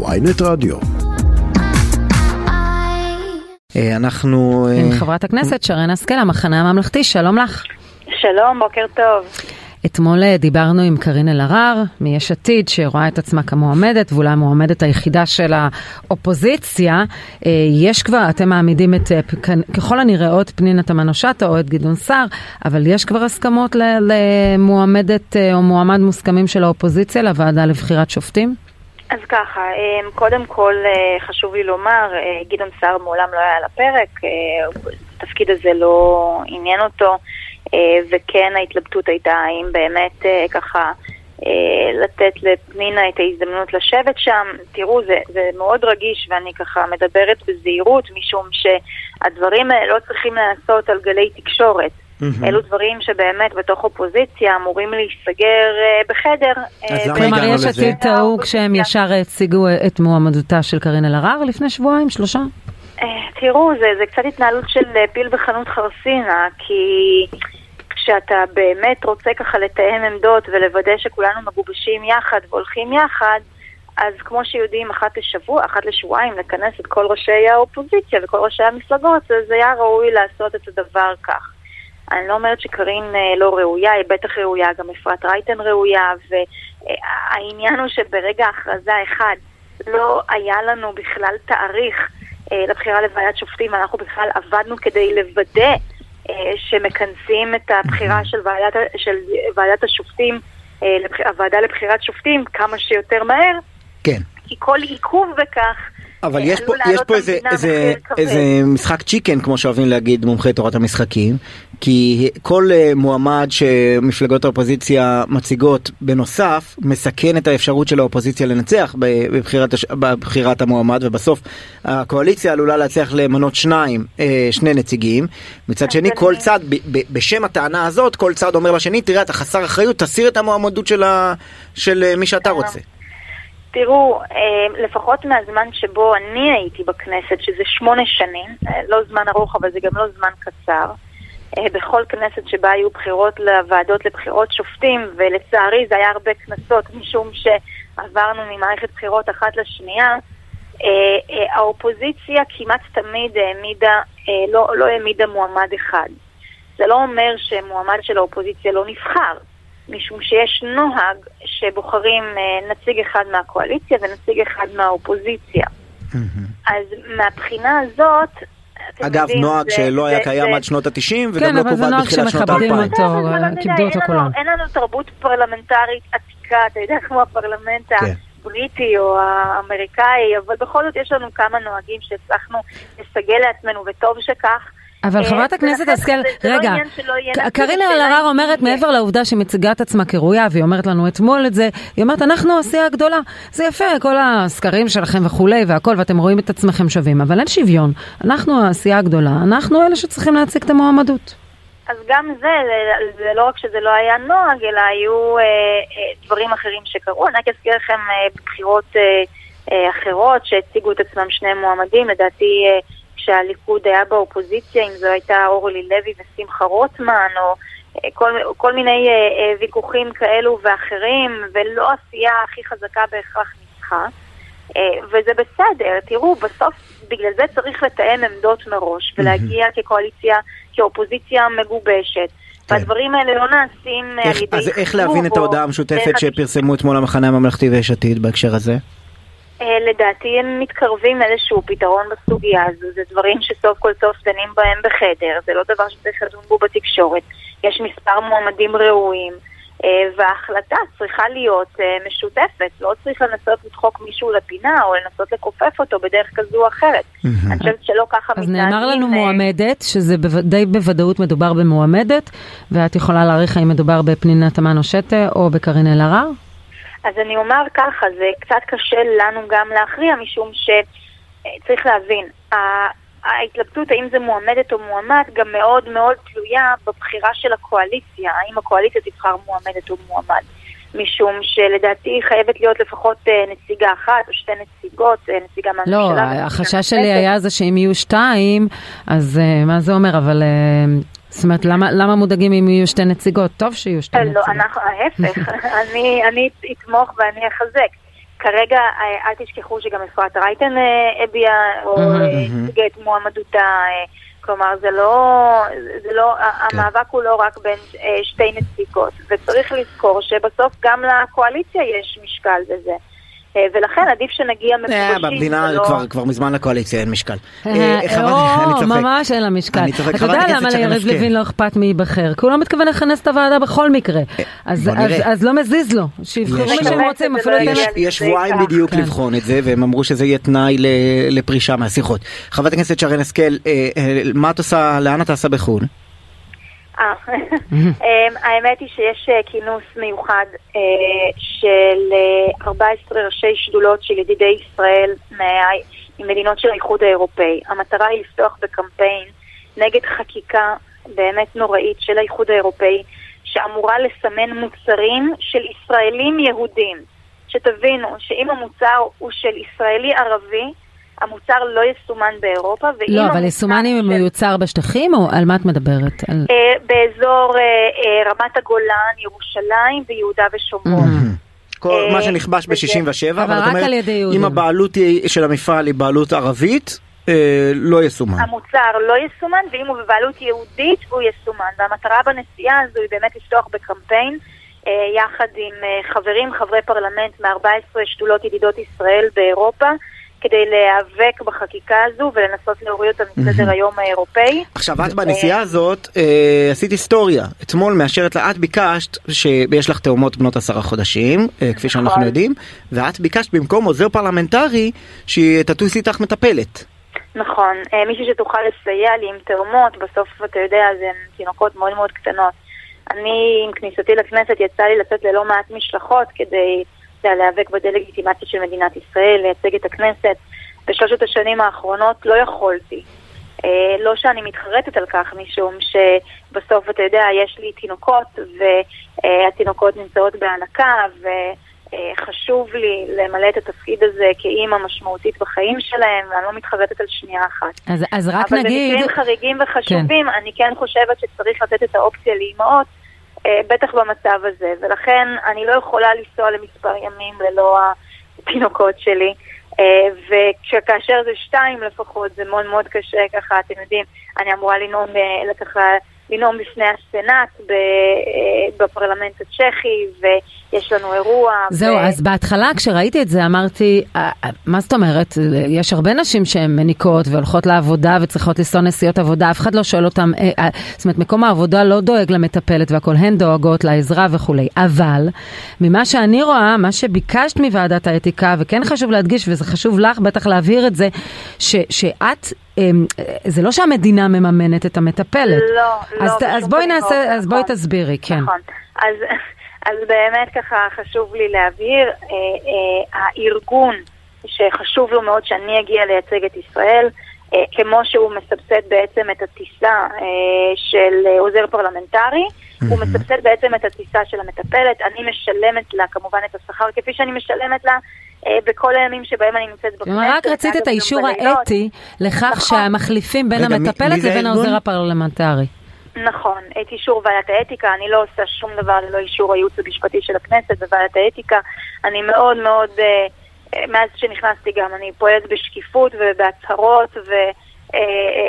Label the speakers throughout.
Speaker 1: ויינט רדיו.
Speaker 2: אה, אנחנו... אה,
Speaker 3: עם חברת הכנסת שרן השכל, המחנה הממלכתי, שלום לך.
Speaker 4: שלום, בוקר טוב.
Speaker 3: אתמול אה, דיברנו עם קארין אלהרר מיש עתיד, שרואה את עצמה כמועמדת, ואולי המועמדת היחידה של האופוזיציה. יש כבר, אתם מעמידים את, ככל הנראה, או את פנינה תמנו שטה או את גדעון סער, אבל יש כבר הסכמות למועמדת או מועמד מוסכמים של האופוזיציה לוועדה לבחירת שופטים?
Speaker 4: אז ככה, אמ, קודם כל אה, חשוב לי לומר, אה, גדעון סער מעולם לא היה על הפרק, אה, התפקיד הזה לא עניין אותו, וכן ההתלבטות הייתה האם באמת ככה לתת לפנינה את ההזדמנות לשבת שם. תראו, זה, זה מאוד רגיש ואני ככה מדברת בזהירות, משום שהדברים לא צריכים להיעשות על גלי תקשורת. Mm-hmm. אלו דברים שבאמת בתוך אופוזיציה אמורים להיסגר uh, בחדר.
Speaker 3: אז uh, למה כלומר, יש עתיד טעו כשהם ישר הציגו את מועמדותה של קארין אלהרר לפני שבועיים, שלושה?
Speaker 4: Uh, תראו, זה, זה קצת התנהלות של פיל בחנות חרסינה, כי כשאתה באמת רוצה ככה לתאם עמדות ולוודא שכולנו מגובשים יחד והולכים יחד, אז כמו שיודעים, אחת לשבוע, אחת לשבועיים, לכנס את כל ראשי האופוזיציה וכל ראשי המפלגות, אז היה ראוי לעשות את הדבר כך. אני לא אומרת שקארין אה, לא ראויה, היא בטח ראויה, גם אפרת רייטן ראויה, והעניין הוא שברגע ההכרזה אחד לא היה לנו בכלל תאריך אה, לבחירה לוועדת שופטים, אנחנו בכלל עבדנו כדי לוודא אה, שמכנסים את הבחירה של ועדת, של ועדת השופטים, הוועדה לבחירת שופטים, כמה שיותר מהר.
Speaker 2: כן.
Speaker 4: כי כל עיכוב בכך
Speaker 2: אבל יש פה, יש פה איזה, איזה, איזה משחק צ'יקן, כמו שאוהבים להגיד מומחי תורת המשחקים, כי כל uh, מועמד שמפלגות האופוזיציה מציגות בנוסף, מסכן את האפשרות של האופוזיציה לנצח בבחירת, בבחירת המועמד, ובסוף הקואליציה עלולה להצליח למנות שניים, uh, שני נציגים. מצד שני, כל צד, בשם הטענה הזאת, כל צד אומר לשני, תראה, אתה חסר אחריות, תסיר את המועמדות של, ה, של uh, מי שאתה רוצה.
Speaker 4: תראו, אה, לפחות מהזמן שבו אני הייתי בכנסת, שזה שמונה שנים, אה, לא זמן ארוך אבל זה גם לא זמן קצר, אה, בכל כנסת שבה היו בחירות לוועדות לבחירות שופטים, ולצערי זה היה הרבה כנסות משום שעברנו ממערכת בחירות אחת לשנייה, האופוזיציה כמעט תמיד העמידה, לא, לא העמידה מועמד אחד. זה לא אומר שמועמד של האופוזיציה לא נבחר. משום שיש נוהג שבוחרים אה, נציג אחד מהקואליציה ונציג אחד מהאופוזיציה. אז מהבחינה הזאת...
Speaker 2: אגב, נוהג שלא היה קיים עד שנות ה-90 וגם לא קובל בתחילת שנות ה-2000.
Speaker 3: כן, אבל זה נוהג שמכבדים אותו, כיבדו אותו כולם.
Speaker 4: אין לנו תרבות פרלמנטרית עתיקה, אתה יודע, כמו הפרלמנט כן. הבריטי או האמריקאי, אבל בכל זאת יש לנו כמה נוהגים שהצלחנו לסגל לעצמנו, וטוב שכך.
Speaker 3: אבל אה, חברת הכנסת השכל, לא רגע, קארין אלהרר אומרת מעבר לעובדה שהיא מציגה את עצמה כראויה, והיא אומרת לנו אתמול את זה, היא אומרת, אנחנו הסיעה הגדולה. זה יפה, כל הסקרים שלכם וכולי והכל, ואתם רואים את עצמכם שווים, אבל אין שוויון. אנחנו הסיעה הגדולה, אנחנו אלה שצריכים להציג את המועמדות.
Speaker 4: אז גם זה, זה לא רק שזה לא היה נוהג, אלא היו אה, אה, דברים אחרים שקרו. אני רק אזכיר לכם אה, בחירות אה, אה, אחרות שהציגו את עצמם שני מועמדים, לדעתי... אה, כשהליכוד היה באופוזיציה, אם זו הייתה אורלי לוי ושמחה רוטמן, או אה, כל, כל מיני אה, אה, ויכוחים כאלו ואחרים, ולא הסיעה הכי חזקה בהכרח ניצחה. וזה בסדר, תראו, בסוף בגלל זה צריך לתאם עמדות מראש, ולהגיע כקואליציה, כאופוזיציה מגובשת. כן. והדברים האלה לא נעשים
Speaker 2: איך, על ידי... אז איך להבין את ההודעה המשותפת שפרסמו אתמול המחנה הממלכתי ויש עתיד בהקשר הזה?
Speaker 4: אה, לדעתי הם מתקרבים לאיזשהו פתרון בסוגיה הזו, זה דברים שסוף כל סוף דנים בהם בחדר, זה לא דבר שצריך לדון בו בתקשורת. יש מספר מועמדים ראויים, אה, וההחלטה צריכה להיות אה, משותפת, לא צריך לנסות לדחוק מישהו לפינה או לנסות לכופף אותו בדרך כזו או אחרת. אני חושבת שלא ככה
Speaker 3: מתנהגים... אז נאמר לנו מועמדת, שזה די בוודאות מדובר במועמדת, ואת יכולה להעריך האם מדובר בפנינה תמנו שטה או בקארין אלהרר?
Speaker 4: אז אני אומר ככה, זה קצת קשה לנו גם להכריע, משום שצריך להבין, ההתלבטות האם זה מועמדת או מועמד גם מאוד מאוד תלויה בבחירה של הקואליציה, האם הקואליציה תבחר מועמדת או מועמד. משום שלדעתי חייבת להיות לפחות אה, נציגה אחת או שתי נציגות, אה, נציגה
Speaker 3: מהממשלה. לא, החשש שלי היה זה שאם יהיו שתיים, אז אה, מה זה אומר? אבל זאת אומרת, למה, למה מודאגים אם יהיו שתי נציגות? טוב שיהיו שתי
Speaker 4: לא,
Speaker 3: נציגות.
Speaker 4: לא, אנחנו, ההפך, אני, אני אתמוך ואני אחזק. כרגע אל תשכחו שגם אפרת רייטן הביעה או הציגה את מועמדותה. כלומר, זה לא, זה לא, כן. המאבק הוא לא רק בין שתי נציגות, וצריך לזכור שבסוף גם לקואליציה יש משקל בזה. אה, ולכן עדיף שנגיע מפגשים.
Speaker 2: אה, במדינה כבר מזמן לקואליציה אין משקל.
Speaker 3: אה, או, ממש אין לה משקל. אתה יודע למה ליריב לוין לא אכפת מי ייבחר? כי הוא לא מתכוון לכנס את הוועדה בכל מקרה. אז לא מזיז לו, שיבחרו מי שהם רוצים, אפילו
Speaker 2: יש שבועיים בדיוק כן. לבחון את זה, והם אמרו שזה יהיה תנאי לפרישה מהשיחות. חברת הכנסת שרן השכל, מה את עושה, לאן את טסה בחו"ל?
Speaker 4: אה, אמ, האמת היא שיש אה, כינוס מיוחד אה, של 14 אה, ראשי שדולות של ידידי ישראל ממדינות של האיחוד האירופאי. המטרה היא לפתוח בקמפיין נגד חקיקה באמת נוראית של האיחוד האירופאי, שאמורה לסמן מוצרים של ישראלים יהודים. שתבינו שאם המוצר הוא של ישראלי ערבי, המוצר לא יסומן באירופה.
Speaker 3: לא, אבל יסומן אם הוא מיוצר בשטחים, או על מה את מדברת? על...
Speaker 4: אה, באזור אה, אה, רמת הגולן, ירושלים ויהודה ושומרון.
Speaker 2: כל מה שנכבש ב-67, אבל את אומרת, אם הבעלות של המפעל היא בעלות ערבית, לא יסומן.
Speaker 4: המוצר לא יסומן, ואם הוא בבעלות יהודית, הוא יסומן. והמטרה בנסיעה הזו היא באמת לפתוח בקמפיין. יחד עם חברים, חברי פרלמנט מ-14 שדולות ידידות ישראל באירופה, כדי להיאבק בחקיקה הזו ולנסות להוריד אותה מסדר היום האירופאי.
Speaker 2: עכשיו את בנסיעה הזאת אה, עשית היסטוריה. אתמול מאשרת לה, את ביקשת שיש לך תאומות בנות עשרה חודשים, אה, כפי שאנחנו נכון. יודעים, ואת ביקשת במקום עוזר פרלמנטרי שתטוס איתך מטפלת.
Speaker 4: נכון, אה, מישהו שתוכל לסייע לי עם תאומות, בסוף אתה יודע, זה תינוקות מאוד מאוד קטנות. אני, עם כניסתי לכנסת, יצא לי לצאת ללא מעט משלחות כדי... להיאבק בדה-לגיטימציה של מדינת ישראל, לייצג את הכנסת. בשלושת השנים האחרונות לא יכולתי. אה, לא שאני מתחרטת על כך, משום שבסוף, אתה יודע, יש לי תינוקות, והתינוקות נמצאות בהנקה, וחשוב לי למלא את התפקיד הזה כאימא משמעותית בחיים שלהם, ואני לא מתחרטת על שנייה אחת.
Speaker 3: אז, אז רק
Speaker 4: אבל
Speaker 3: נגיד...
Speaker 4: אבל במקרים חריגים וחשובים, כן. אני כן חושבת שצריך לתת את האופציה לאימהות. אה, בטח במצב הזה, ולכן אני לא יכולה לנסוע למספר ימים ללא התינוקות שלי. אה, וכאשר זה שתיים לפחות, זה מאוד מאוד קשה, ככה, אתם יודעים, אני אמורה לנאום, אה, ככה, לנאום בפני הסנאט בפרלמנט הצ'כי, ויש לנו אירוע.
Speaker 3: זהו, ו... אז בהתחלה כשראיתי את זה אמרתי, מה זאת אומרת, יש הרבה נשים שהן מניקות והולכות לעבודה וצריכות לנסוע נסיעות עבודה, אף אחד לא שואל אותם, זאת אומרת, מקום העבודה לא דואג למטפלת והכל, הן דואגות לעזרה וכולי. אבל, ממה שאני רואה, מה שביקשת מוועדת האתיקה, וכן חשוב להדגיש, וזה חשוב לך בטח להבהיר את זה, ש, שאת זה לא שהמדינה מממנת את המטפלת.
Speaker 4: לא,
Speaker 3: לא. אז, אז בואי נעשה, נכון. אז בואי תסבירי, כן.
Speaker 4: נכון. אז, אז באמת ככה חשוב לי להבהיר, אה, אה, הארגון שחשוב לו מאוד שאני אגיע לייצג את ישראל, אה, כמו שהוא מסבסד בעצם את הטיסה אה, של עוזר פרלמנטרי, mm-hmm. הוא מסבסד בעצם את הטיסה של המטפלת, אני משלמת לה כמובן את השכר כפי שאני משלמת לה בכל הימים שבהם אני נמצאת בכנסת.
Speaker 3: רק רצית את האישור האתי לכך נכון. שהמחליפים בין המטפלת לבין העוזר הפרלמנטרי.
Speaker 4: נכון, את אישור ועדת האתיקה, אני לא עושה שום דבר ללא אישור הייעוץ המשפטי של הכנסת וועדת האתיקה. אני מאוד מאוד, אה, אה, מאז שנכנסתי גם, אני פועלת בשקיפות ובהצהרות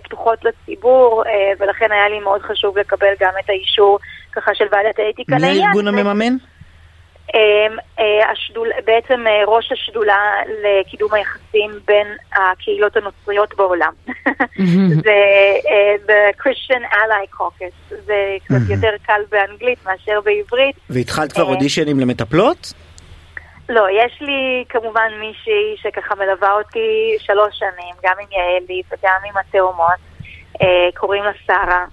Speaker 4: ופתוחות לציבור, ולכן היה לי מאוד חשוב לקבל גם את האישור ככה של ועדת האתיקה.
Speaker 2: מי הארגון המממן?
Speaker 4: אמ, אה, השדול, בעצם אה, ראש השדולה לקידום היחסים בין הקהילות הנוצריות בעולם. זה אה, ב-Christian Ally Caucus, זה קצת יותר קל באנגלית מאשר בעברית.
Speaker 2: והתחלת כבר אודישנים למטפלות?
Speaker 4: לא, יש לי כמובן מישהי שככה מלווה אותי שלוש שנים, גם עם יעלי וגם עם התאומות, קוראים לה שרה.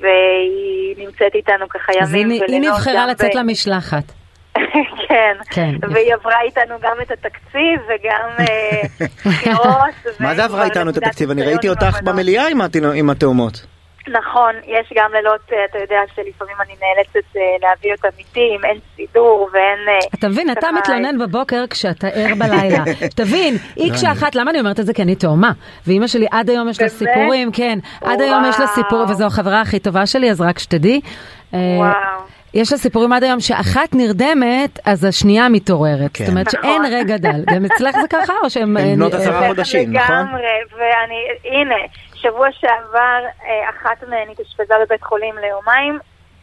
Speaker 4: והיא נמצאת איתנו ככה ימים ולילות.
Speaker 3: אז היא נבחרה לצאת למשלחת.
Speaker 4: כן, כן, והיא עברה איתנו גם את התקציב וגם אה, בחירות.
Speaker 2: מה זה עברה איתנו את התקציב? אני ראיתי אותך במליאה עם התאומות.
Speaker 4: נכון, יש גם לילות, אה, אתה יודע שלפעמים אני נאלצת אה, להביא אותם איתי, אם אין סידור ואין...
Speaker 3: אתה מבין, אתה מתלונן בבוקר כשאתה ער בלילה. תבין, היא כשאחת, למה אני אומרת את זה? כי אני תאומה. ואימא שלי עד היום יש לה סיפורים, כן, עד היום יש לה סיפור, וזו החברה הכי טובה שלי, אז רק שתדעי.
Speaker 4: וואו.
Speaker 3: יש לה סיפורים עד היום שאחת נרדמת, אז השנייה מתעוררת. כן. זאת אומרת נכון. שאין רגע דל. גם אצלך זה ככה, או
Speaker 2: שהם... הם בנות עשרה חודשים, נכון?
Speaker 4: לגמרי, ואני, הנה, שבוע שעבר אחת מהן התאשפזה בבית חולים ליומיים,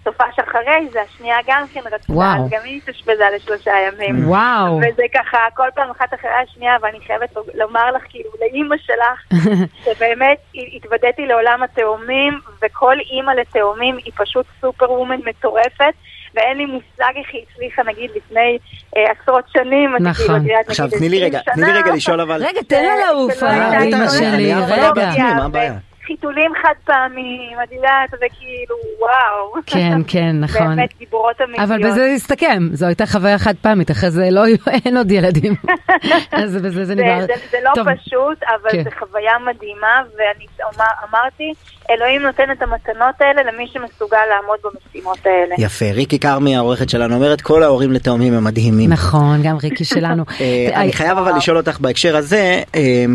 Speaker 4: סופה שאחרי זה, השנייה גם כן רצתה, אז גם היא התאשפזה לשלושה ימים.
Speaker 3: וואו.
Speaker 4: וזה ככה, כל פעם אחת אחרי השנייה, ואני חייבת לומר לך, כאילו, לאימא שלך, שבאמת התוודעתי לעולם התאומים, וכל אימא לתאומים היא פשוט סופר וומן מטורפת. ואין לי מושג איך היא הצליחה נגיד לפני אה, עשרות שנים.
Speaker 3: נכון.
Speaker 2: עכשיו תני לי רגע, תני לי רגע לשאול אבל...
Speaker 3: רגע, תן לה לעוף, אימא שלי, רגע.
Speaker 4: חיתולים חד פעמיים, את יודעת, זה כאילו, וואו.
Speaker 3: כן, כן, נכון.
Speaker 4: באמת גיבורות אמיתיות.
Speaker 3: אבל בזה הסתכם, זו הייתה חוויה חד פעמית, אחרי זה לא, אין עוד ילדים. אז בזה זה נגמר.
Speaker 4: זה, זה לא טוב. פשוט, אבל כן. זו חוויה מדהימה, ואני אמר, אמרתי, אלוהים נותן את המתנות האלה למי שמסוגל לעמוד במשימות האלה.
Speaker 2: יפה, ריקי כרמי העורכת שלנו אומרת, כל ההורים לתאומים הם מדהימים.
Speaker 3: נכון, גם ריקי שלנו.
Speaker 2: אה, אני חייב אבל לשאול אותך בהקשר הזה, אה,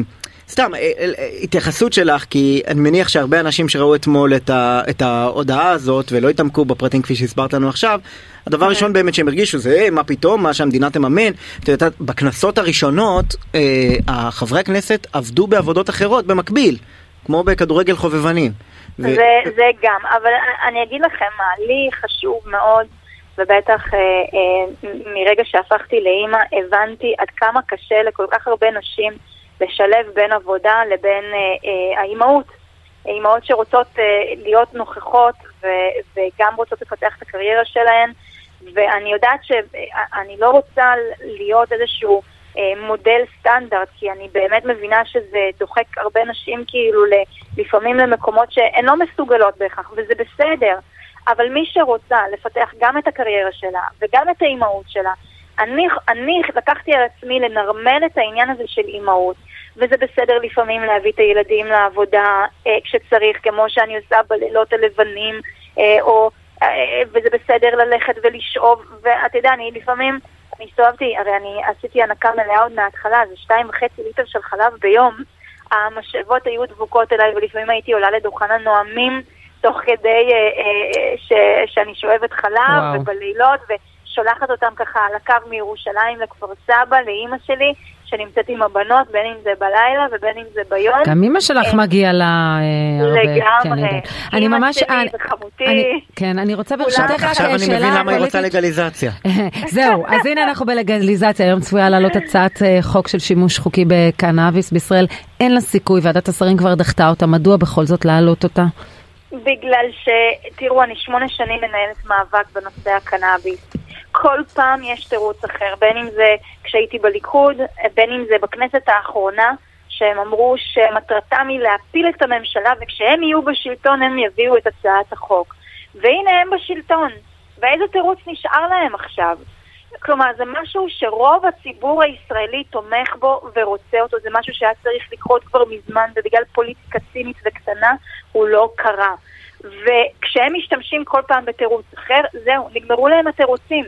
Speaker 2: סתם, אה, אה, אה, התייחסות שלך, כי אני מניח שהרבה אנשים שראו אתמול את, ה, את ההודעה הזאת ולא התעמקו בפרטים כפי שהסברת לנו עכשיו, הדבר הראשון באמת שהם הרגישו זה מה פתאום, מה שהמדינה תממן. את יודעת, בכנסות הראשונות, החברי הכנסת עבדו בעבודות אחרות במקביל, כמו בכדורגל חובבנים.
Speaker 4: ו... זה, זה גם, אבל אני אגיד לכם מה, לי חשוב מאוד, ובטח אה, אה, מרגע שהפכתי לאימא, הבנתי עד כמה קשה לכל כך הרבה נשים לשלב בין עבודה לבין אה, אה, האימהות. אימהות שרוצות אה, להיות נוכחות ו- וגם רוצות לפתח את הקריירה שלהן, ואני יודעת שאני לא רוצה להיות איזשהו מודל סטנדרט, כי אני באמת מבינה שזה דוחק הרבה נשים כאילו לפעמים למקומות שהן לא מסוגלות בהכרח, וזה בסדר. אבל מי שרוצה לפתח גם את הקריירה שלה וגם את האימהות שלה, אני, אני לקחתי על עצמי לנרמל את העניין הזה של אימהות, וזה בסדר לפעמים להביא את הילדים לעבודה אה, כשצריך, כמו שאני עושה בלילות הלבנים, אה, או, אה, וזה בסדר ללכת ולשאוב, ואתה יודע, אני לפעמים, אני הסתובבתי, הרי אני עשיתי הנקה מלאה עוד מההתחלה, זה שתיים וחצי ליטר של חלב ביום. המשאבות היו דבוקות אליי, ולפעמים הייתי עולה לדוכן הנואמים תוך כדי אה, אה, ש, שאני שואבת חלב, וואו. ובלילות, ושולחת אותם ככה על הקו מירושלים לכפר סבא, לאימא שלי, שנמצאת עם הבנות, בין אם זה בלילה ובין אם זה ביום.
Speaker 3: גם אמא שלך אה, מגיע לה
Speaker 4: הרבה. לגמרי. כן,
Speaker 3: אני
Speaker 4: ממש... שלי וחמותי.
Speaker 3: כן, אני רוצה ברשותך
Speaker 2: שאלה עכשיו אני מבין למה היא רוצה לגליזציה.
Speaker 3: זהו, אז הנה אנחנו בלגליזציה. היום צפויה לעלות הצעת אה, חוק של שימוש חוקי בקנאביס בישראל. אין לה סיכוי, ועדת השרים כבר דחתה אותה. מדוע בכל זאת להעלות אותה?
Speaker 4: בגלל ש... תראו, אני שמונה שנים מנהלת מאבק בנושא הקנאביס. כל פעם יש תירוץ אחר, בין אם זה כשהייתי בליכוד, בין אם זה בכנסת האחרונה, שהם אמרו שמטרתם היא להפיל את הממשלה, וכשהם יהיו בשלטון הם יביאו את הצעת החוק. והנה הם בשלטון, ואיזה תירוץ נשאר להם עכשיו? כלומר, זה משהו שרוב הציבור הישראלי תומך בו ורוצה אותו, זה משהו שהיה צריך לקרות כבר מזמן, ובגלל פוליטיקה צינית וקטנה הוא לא קרה. וכשהם משתמשים כל פעם בתירוץ אחר, זהו, נגמרו להם התירוצים.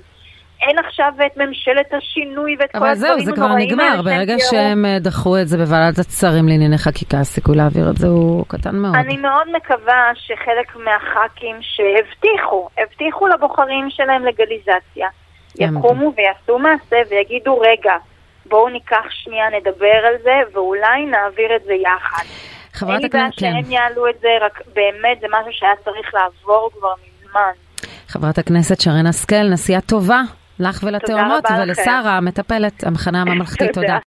Speaker 4: אין עכשיו את ממשלת השינוי ואת כל הדברים
Speaker 3: הנוראים. אבל זהו, זה כבר נגמר, ברגע שהם אה, דחו את זה בוועדת השרים לענייני חקיקה, הסיכוי להעביר את זה הוא קטן מאוד.
Speaker 4: אני מאוד מקווה שחלק מהח"כים שהבטיחו, הבטיחו לבוחרים שלהם לגליזציה, יקומו ויעשו מעשה ויגידו, רגע, בואו ניקח שנייה, נדבר על זה, ואולי נעביר את זה יחד. חברת הכנסת, כן. אין לי בעיה שהם יעלו את זה, רק באמת זה משהו שהיה צריך לעבור כבר מזמן.
Speaker 3: חברת הכנסת שרן השכל, נסיעה טובה לך ולתאומות ולשרה המטפלת, המחנה הממלכתי, תודה.